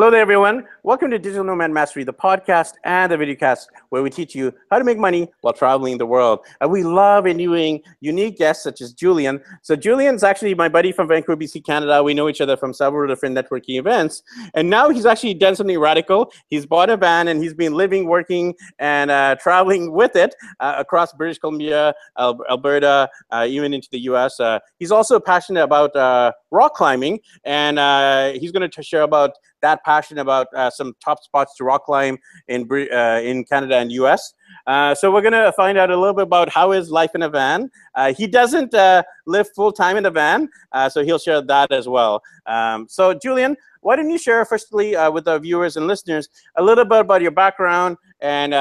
Hello there, everyone. Welcome to Digital Nomad Mastery, the podcast and the videocast where we teach you how to make money while traveling the world. And we love interviewing unique guests such as Julian. So Julian's actually my buddy from Vancouver, BC, Canada. We know each other from several different networking events. And now he's actually done something radical. He's bought a van and he's been living, working, and uh, traveling with it uh, across British Columbia, Alberta, uh, even into the US. Uh, he's also passionate about uh, rock climbing, and uh, he's going to share about that passionate about uh, some top spots to rock climb in uh, in Canada and US. Uh, so we're gonna find out a little bit about how is life in a van. Uh, he doesn't uh, live full time in a van, uh, so he'll share that as well. Um, so Julian, why don't you share firstly with our viewers and listeners a little bit about your background and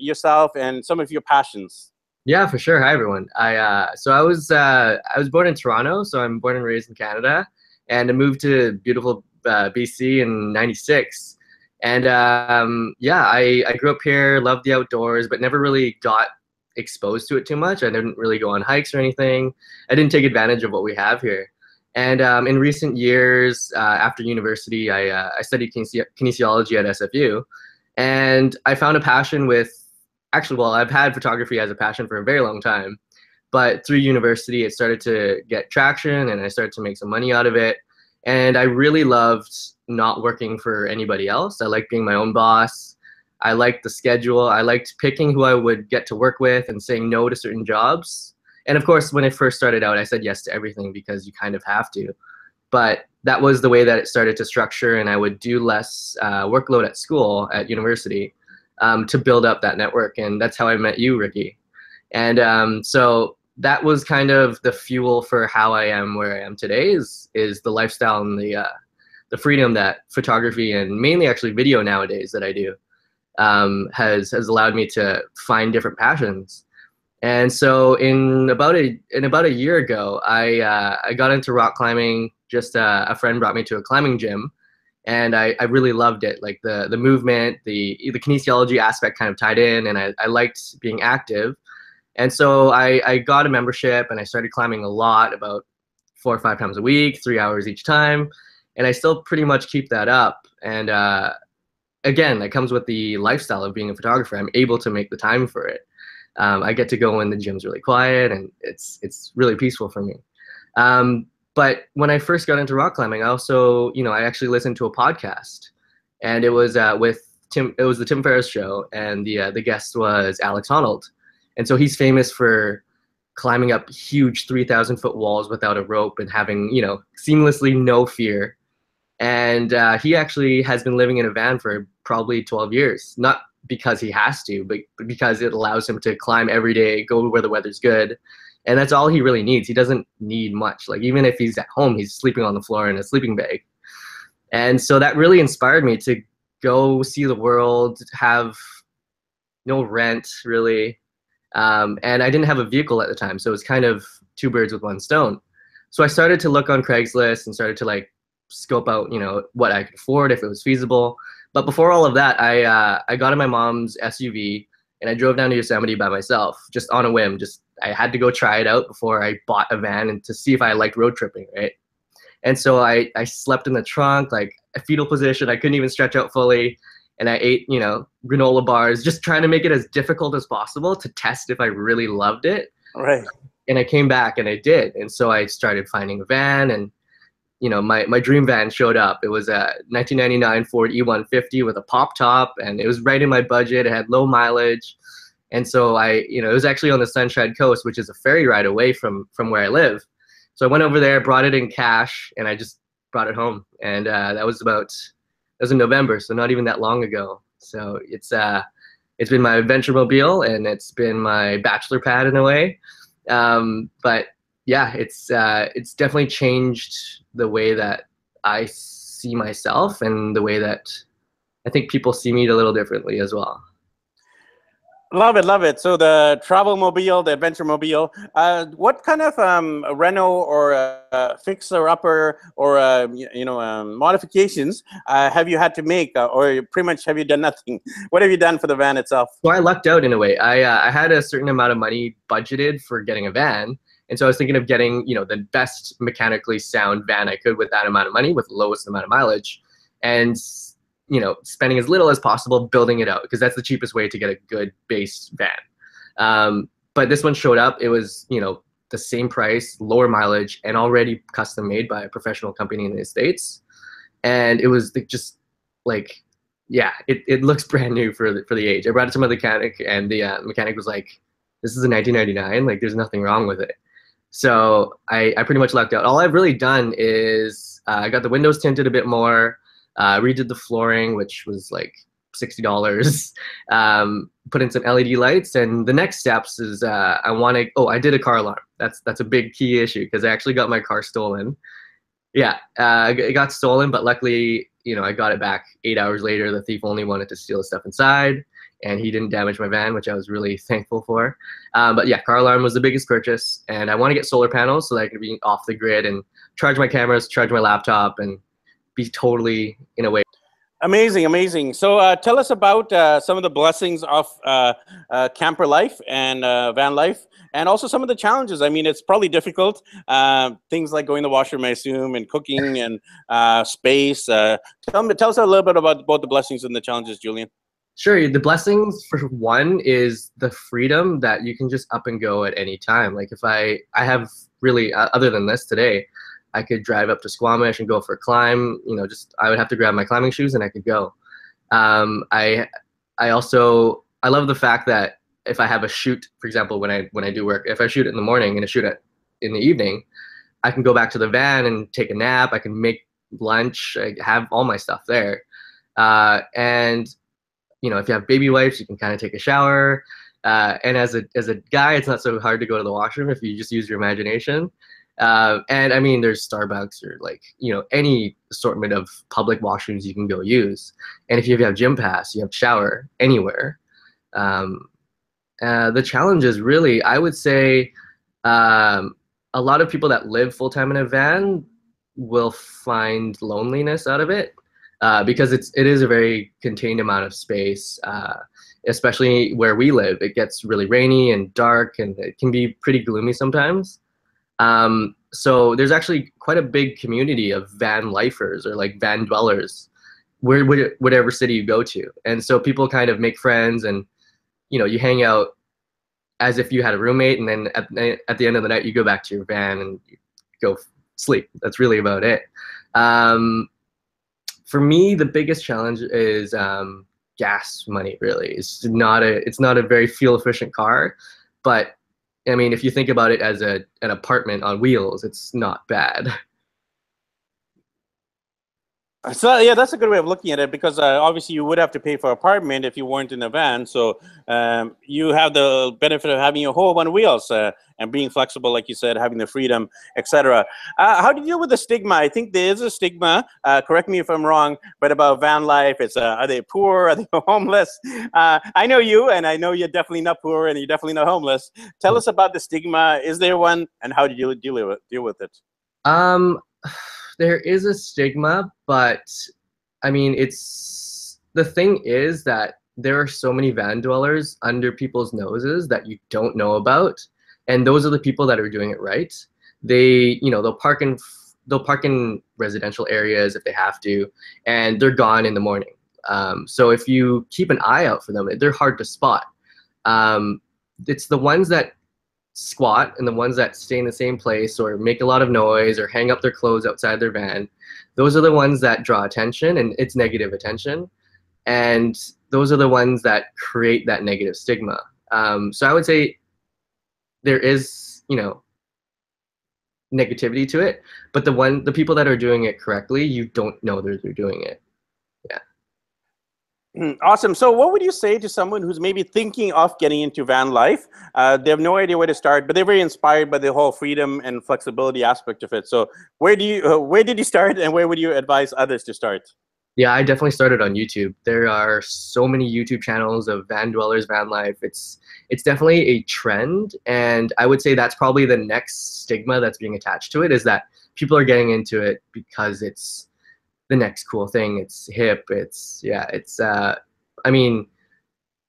yourself and some of your passions? Yeah, for sure. Hi everyone. I uh, so I was I was born in Toronto, so I'm born and raised in Canada, and I moved to beautiful uh, BC in '96, and um, yeah, I, I grew up here, loved the outdoors, but never really got exposed to it too much. I didn't really go on hikes or anything. I didn't take advantage of what we have here. And um, in recent years, uh, after university, I, uh, I studied kinesi- kinesiology at SFU, and I found a passion with. Actually, well, I've had photography as a passion for a very long time, but through university, it started to get traction, and I started to make some money out of it. And I really loved not working for anybody else. I liked being my own boss. I liked the schedule. I liked picking who I would get to work with and saying no to certain jobs. And of course, when I first started out, I said yes to everything because you kind of have to. But that was the way that it started to structure, and I would do less uh, workload at school, at university, um, to build up that network. And that's how I met you, Ricky. And um, so that was kind of the fuel for how I am where I am today is is the lifestyle and the uh, the freedom that photography and mainly actually video nowadays that I do um, has has allowed me to find different passions. And so in about a in about a year ago, I uh, I got into rock climbing. Just uh, a friend brought me to a climbing gym, and I, I really loved it. Like the the movement, the the kinesiology aspect kind of tied in, and I, I liked being active. And so I, I got a membership and I started climbing a lot, about four or five times a week, three hours each time. And I still pretty much keep that up. And uh, again, that comes with the lifestyle of being a photographer. I'm able to make the time for it. Um, I get to go when the gym's really quiet and it's it's really peaceful for me. Um, but when I first got into rock climbing, I also, you know, I actually listened to a podcast, and it was uh, with Tim. It was the Tim Ferriss show, and the uh, the guest was Alex Honnold. And so he's famous for climbing up huge 3,000 foot walls without a rope and having, you know, seamlessly no fear. And uh, he actually has been living in a van for probably 12 years, not because he has to, but because it allows him to climb every day, go where the weather's good. And that's all he really needs. He doesn't need much. Like, even if he's at home, he's sleeping on the floor in a sleeping bag. And so that really inspired me to go see the world, have no rent really, um, and I didn't have a vehicle at the time, so it was kind of two birds with one stone. So I started to look on Craigslist and started to like scope out, you know, what I could afford if it was feasible. But before all of that, I uh, I got in my mom's SUV and I drove down to Yosemite by myself, just on a whim. Just I had to go try it out before I bought a van and to see if I liked road tripping, right? And so I I slept in the trunk, like a fetal position. I couldn't even stretch out fully and I ate, you know, granola bars, just trying to make it as difficult as possible to test if I really loved it. Right. And I came back and I did. And so I started finding a van and you know, my, my dream van showed up. It was a 1999 Ford E150 with a pop top and it was right in my budget. It had low mileage. And so I, you know, it was actually on the Sunshine Coast, which is a ferry ride away from from where I live. So I went over there, brought it in cash, and I just brought it home. And uh, that was about was in November, so not even that long ago. So it's uh, it's been my adventure mobile and it's been my bachelor pad in a way. Um, but yeah, it's uh, it's definitely changed the way that I see myself and the way that I think people see me a little differently as well. Love it, love it. So the travel mobile, the adventure mobile. Uh, what kind of um, Reno or uh, fixer upper or uh, you know um, modifications uh, have you had to make, uh, or pretty much have you done nothing? What have you done for the van itself? Well, I lucked out in a way. I uh, I had a certain amount of money budgeted for getting a van, and so I was thinking of getting you know the best mechanically sound van I could with that amount of money, with the lowest amount of mileage. and you know spending as little as possible building it out because that's the cheapest way to get a good base van. Um, but this one showed up. It was you know the same price, lower mileage, and already custom made by a professional company in the States. And it was just like, yeah, it, it looks brand new for the, for the age. I brought it to my mechanic, and the uh, mechanic was like, this is a 1999. Like, there's nothing wrong with it. So I, I pretty much lucked out. All I've really done is uh, I got the windows tinted a bit more, uh, redid the flooring, which was like sixty dollars. Um, put in some LED lights, and the next steps is uh, I want to. Oh, I did a car alarm. That's that's a big key issue because I actually got my car stolen. Yeah, uh, it got stolen, but luckily, you know, I got it back eight hours later. The thief only wanted to steal the stuff inside, and he didn't damage my van, which I was really thankful for. Um, but yeah, car alarm was the biggest purchase, and I want to get solar panels so that I can be off the grid and charge my cameras, charge my laptop, and be totally in a way Amazing, amazing. So, uh, tell us about uh, some of the blessings of uh, uh camper life and uh, van life, and also some of the challenges. I mean, it's probably difficult. Uh, things like going to the washroom, I assume, and cooking and space. tell me, tell us a little bit about both the blessings and the challenges, Julian. Sure. The blessings for one is the freedom that you can just up and go at any time. Like if I, I have really, other than this today, I could drive up to Squamish and go for a climb. You know, just I would have to grab my climbing shoes and I could go. Um, I I also I love the fact that if I have a shoot, for example, when I when I do work, if I shoot in the morning and a shoot it in the evening, I can go back to the van and take a nap. I can make lunch. I have all my stuff there, uh, and you know, if you have baby wipes, you can kind of take a shower. Uh, and as a as a guy, it's not so hard to go to the washroom if you just use your imagination. Uh, and I mean, there's Starbucks or like, you know, any assortment of public washrooms you can go use. And if you have gym pass, you have shower anywhere. Um, uh, the challenge is really, I would say, um, a lot of people that live full time in a van will find loneliness out of it uh, because it's it is a very contained amount of space. Uh, especially where we live, it gets really rainy and dark, and it can be pretty gloomy sometimes. Um, so there's actually quite a big community of van lifers or like van dwellers, where, whatever city you go to. And so people kind of make friends and, you know, you hang out as if you had a roommate. And then at, at the end of the night, you go back to your van and you go sleep. That's really about it. Um, for me, the biggest challenge is um, gas money. Really, it's not a it's not a very fuel efficient car, but I mean, if you think about it as a an apartment on wheels, it's not bad. So yeah, that's a good way of looking at it because uh, obviously you would have to pay for apartment if you weren't in a van. So um, you have the benefit of having your home on wheels uh, and being flexible, like you said, having the freedom, etc. Uh, how do you deal with the stigma? I think there is a stigma. Uh, correct me if I'm wrong, but about van life, it's uh, are they poor? Are they homeless? Uh, I know you, and I know you're definitely not poor, and you're definitely not homeless. Tell us about the stigma. Is there one, and how do you deal with deal with it? Um there is a stigma, but I mean, it's the thing is that there are so many van dwellers under people's noses that you don't know about, and those are the people that are doing it right. They, you know, they'll park in they'll park in residential areas if they have to, and they're gone in the morning. Um, so if you keep an eye out for them, they're hard to spot. Um, it's the ones that squat and the ones that stay in the same place or make a lot of noise or hang up their clothes outside their van those are the ones that draw attention and it's negative attention and those are the ones that create that negative stigma um, so i would say there is you know negativity to it but the one the people that are doing it correctly you don't know that they're doing it Mm, awesome. So, what would you say to someone who's maybe thinking of getting into van life? Uh, they have no idea where to start, but they're very inspired by the whole freedom and flexibility aspect of it. So, where do you, uh, where did you start, and where would you advise others to start? Yeah, I definitely started on YouTube. There are so many YouTube channels of van dwellers, van life. It's it's definitely a trend, and I would say that's probably the next stigma that's being attached to it is that people are getting into it because it's the next cool thing. It's hip. It's yeah. It's uh, I mean,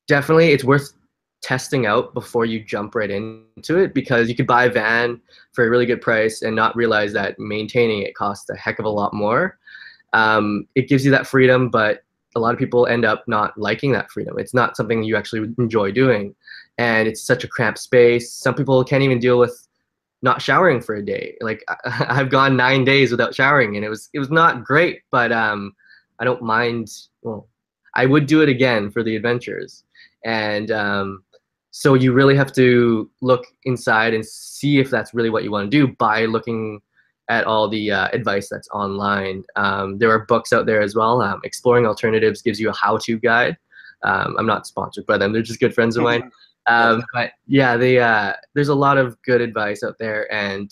definitely it's worth testing out before you jump right into it because you could buy a van for a really good price and not realize that maintaining it costs a heck of a lot more. Um, it gives you that freedom, but a lot of people end up not liking that freedom. It's not something you actually enjoy doing, and it's such a cramped space. Some people can't even deal with not showering for a day. Like I've gone nine days without showering, and it was it was not great, but um, I don't mind. Well, I would do it again for the adventures, and um, so you really have to look inside and see if that's really what you want to do by looking at all the uh, advice that's online. Um, there are books out there as well. Um, Exploring Alternatives gives you a how-to guide. Um, I'm not sponsored by them; they're just good friends of mine. Um, but yeah, they uh, there's a lot of good advice out there, and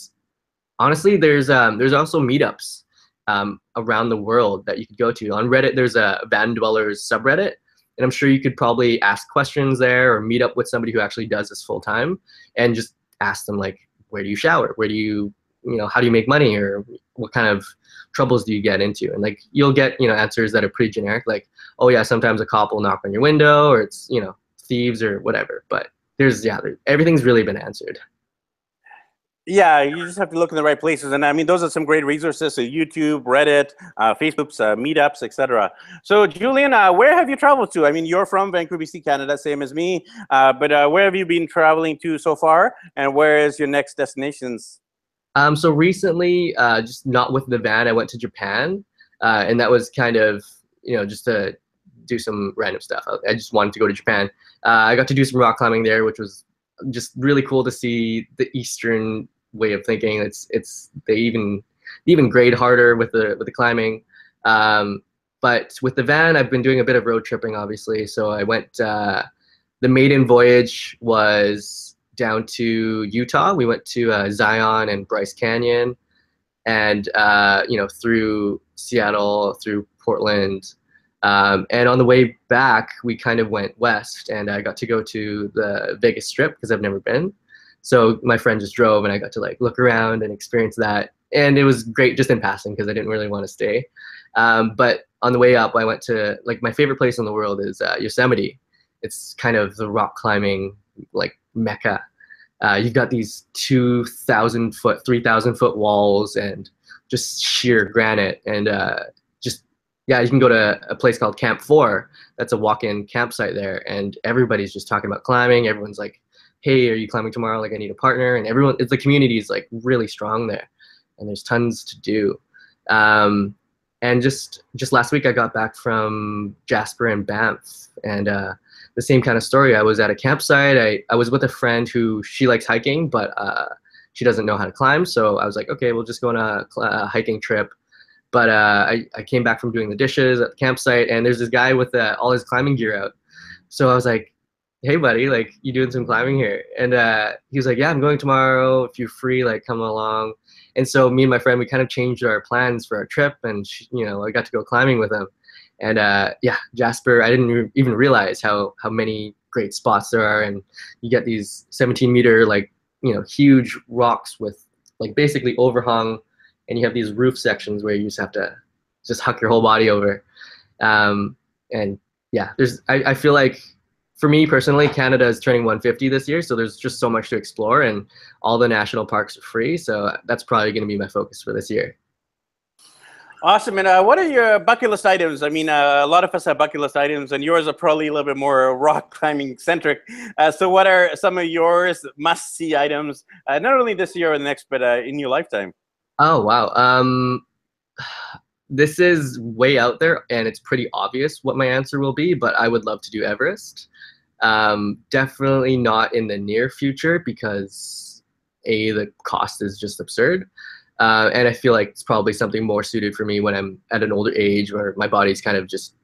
honestly, there's um, there's also meetups um, around the world that you could go to. On Reddit, there's a van dwellers subreddit, and I'm sure you could probably ask questions there or meet up with somebody who actually does this full time, and just ask them like, where do you shower? Where do you you know how do you make money or what kind of troubles do you get into? And like you'll get you know answers that are pretty generic like oh yeah sometimes a cop will knock on your window or it's you know thieves or whatever. But there's yeah there, everything's really been answered. Yeah you just have to look in the right places. And i mean those are some great resources so youtube reddit uh, facebook's uh, meetups etc so julian uh, where have you traveled to? I mean you're from vancouver bc canada same as me. Uh, but uh, where have you been traveling to so far? And where is your next destinations um, so recently, uh, just not with the van, I went to Japan, uh, and that was kind of you know just to do some random stuff. I just wanted to go to Japan. Uh, I got to do some rock climbing there, which was just really cool to see the Eastern way of thinking. It's it's they even even grade harder with the with the climbing. Um, but with the van, I've been doing a bit of road tripping, obviously. So I went. Uh, the maiden voyage was down to Utah. We went to uh, Zion and Bryce Canyon, and uh, you know through Seattle, through Portland, um, and on the way back we kind of went west, and I got to go to the Vegas Strip because I've never been. So my friend just drove, and I got to like look around and experience that, and it was great just in passing because I didn't really want to stay. Um, but on the way up, I went to like my favorite place in the world is uh, Yosemite. It's kind of the rock climbing like mecca. Uh, you've got these 2,000 foot, 3,000 foot walls and just sheer granite. And uh, just, yeah, you can go to a place called Camp 4. That's a walk in campsite there. And everybody's just talking about climbing. Everyone's like, hey, are you climbing tomorrow? Like, I need a partner. And everyone, the community is like really strong there. And there's tons to do. Um, and just just last week, I got back from Jasper and Banff. And uh, the same kind of story. I was at a campsite. I, I was with a friend who she likes hiking, but uh, she doesn't know how to climb. So I was like, okay, we'll just go on a, a hiking trip. But uh, I, I came back from doing the dishes at the campsite, and there's this guy with uh, all his climbing gear out. So I was like, hey, buddy, like, you doing some climbing here? And uh, he was like, yeah, I'm going tomorrow. If you're free, like, come along. And so me and my friend, we kind of changed our plans for our trip, and, she, you know, I got to go climbing with him. And uh, yeah, Jasper, I didn't re- even realize how how many great spots there are, and you get these 17 meter like you know huge rocks with like basically overhung, and you have these roof sections where you just have to just huck your whole body over. Um, and yeah, there's I, I feel like for me personally, Canada is turning 150 this year, so there's just so much to explore, and all the national parks are free. So that's probably going to be my focus for this year. Awesome. And uh, what are your bucket list items? I mean, uh, a lot of us have bucket list items, and yours are probably a little bit more rock climbing centric. Uh, so, what are some of yours must see items, uh, not only this year or the next, but uh, in your lifetime? Oh, wow. Um, this is way out there, and it's pretty obvious what my answer will be, but I would love to do Everest. Um, definitely not in the near future because A, the cost is just absurd. Uh, and I feel like it's probably something more suited for me when I'm at an older age where my body's kind of just,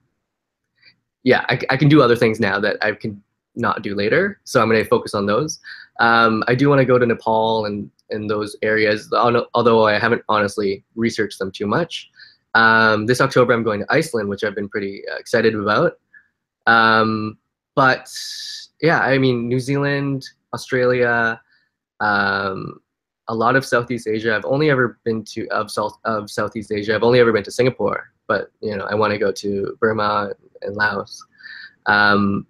yeah, I, I can do other things now that I can not do later. So I'm going to focus on those. Um, I do want to go to Nepal and, and those areas, although I haven't honestly researched them too much. Um, this October, I'm going to Iceland, which I've been pretty uh, excited about. Um, but yeah, I mean, New Zealand, Australia, um, a lot of Southeast Asia. I've only ever been to of South of Southeast Asia. I've only ever been to Singapore, but you know I want to go to Burma and Laos. Um,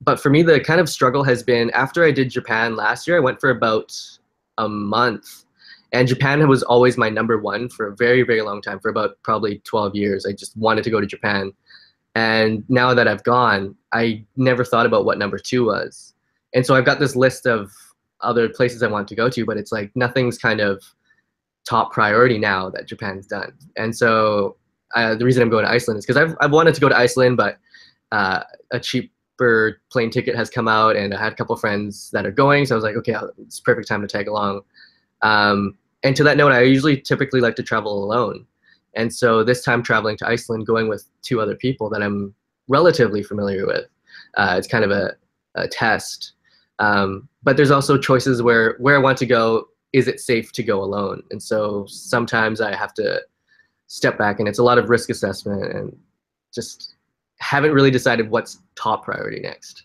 but for me, the kind of struggle has been after I did Japan last year. I went for about a month, And Japan was always my number one for a very, very long time, for about probably 12 years. I just wanted to go to Japan. And now that I've gone, I never thought about what number two was. And so I've got this list of other places I want to go to, but it's like nothing's kind of top priority now that Japan's done. And so uh, the reason I'm going to Iceland is because I've, I've wanted to go to Iceland, but uh, a cheaper plane ticket has come out, and I had a couple friends that are going. So I was like, okay, it's perfect time to tag along. Um, and to that note, I usually typically like to travel alone. And so this time traveling to Iceland, going with two other people that I'm relatively familiar with, uh, it's kind of a, a test. Um, but there's also choices where where I want to go. Is it safe to go alone? And so sometimes I have to step back, and it's a lot of risk assessment, and just haven't really decided what's top priority next.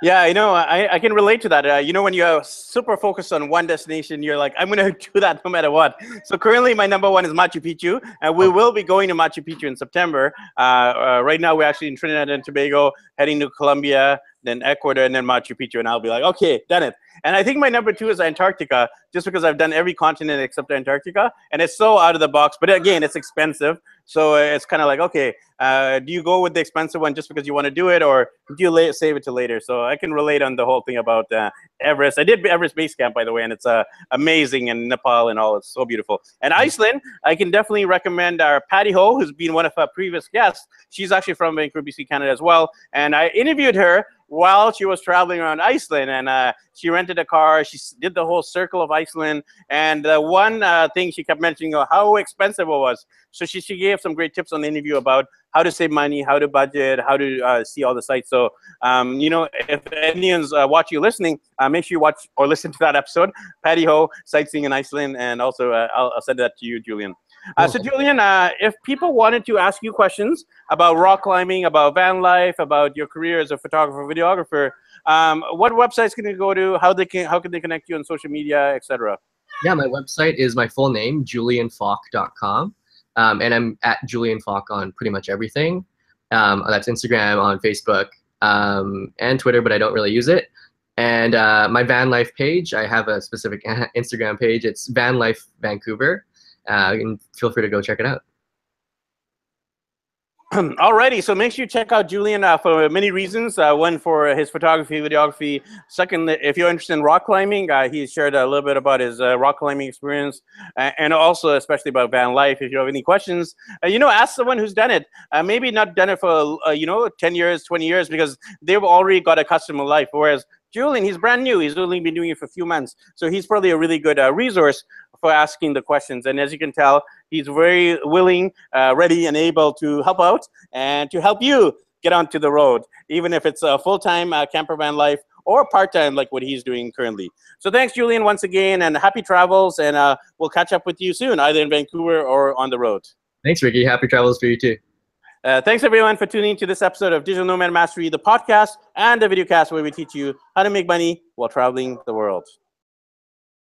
Yeah, you know, I, I can relate to that. Uh, you know, when you're super focused on one destination, you're like, I'm going to do that no matter what. So currently, my number one is Machu Picchu, and we will be going to Machu Picchu in September. Uh, uh, right now, we're actually in Trinidad and Tobago, heading to Colombia, then Ecuador, and then Machu Picchu, and I'll be like, okay, done it. And I think my number two is Antarctica, just because I've done every continent except Antarctica, and it's so out of the box. But again, it's expensive, so it's kind of like, okay, uh, do you go with the expensive one just because you want to do it, or do you save it to later? So I can relate on the whole thing about uh, Everest. I did Everest Base Camp, by the way, and it's uh, amazing, and Nepal and all. It's so beautiful. And mm-hmm. Iceland, I can definitely recommend our Patty Ho, who's been one of our previous guests. She's actually from Vancouver, BC, Canada as well, and I interviewed her while she was traveling around Iceland, and uh, she rented a car. She did the whole circle of Iceland, and uh, one uh, thing she kept mentioning uh, how expensive it was. So she, she gave some great tips on the interview about how to save money, how to budget, how to uh, see all the sites. So um, you know, if anyone's uh, watching or listening, make sure you watch or listen to that episode, Patty Ho, sightseeing in Iceland, and also I'll, I'll send that to you, Julian. Uh, so, Julian, uh, if people wanted to ask you questions about rock climbing, about van life, about your career as a photographer, videographer, um, what websites can they go to? How they can how can they connect you on social media, etc. Yeah, my website is my full name, julianfalk.com. Um, and I'm at Julian Falk on pretty much everything. Um, that's Instagram, on Facebook, um, and Twitter, but I don't really use it. And uh, my van life page, I have a specific Instagram page. It's Van Life Vancouver uh, and feel free to go check it out. Alrighty, so make sure you check out Julian uh, for many reasons. Uh, one for his photography, videography. Second, if you're interested in rock climbing, uh, he shared a little bit about his uh, rock climbing experience, and also especially about van life. If you have any questions, uh, you know, ask someone who's done it. Uh, maybe not done it for you know 10 years, 20 years, because they've already got a customer life. Whereas Julian, he's brand new. He's only been doing it for a few months, so he's probably a really good resource for asking the questions. And as you can tell, he's very willing, uh, ready, and able to help out and to help you get onto the road, even if it's a full-time uh, camper van life or part-time like what he's doing currently. So thanks, Julian, once again, and happy travels, and uh, we'll catch up with you soon, either in Vancouver or on the road. Thanks, Ricky. Happy travels for you too. Uh, thanks everyone for tuning to this episode of Digital Nomad Mastery, the podcast and the videocast where we teach you how to make money while traveling the world.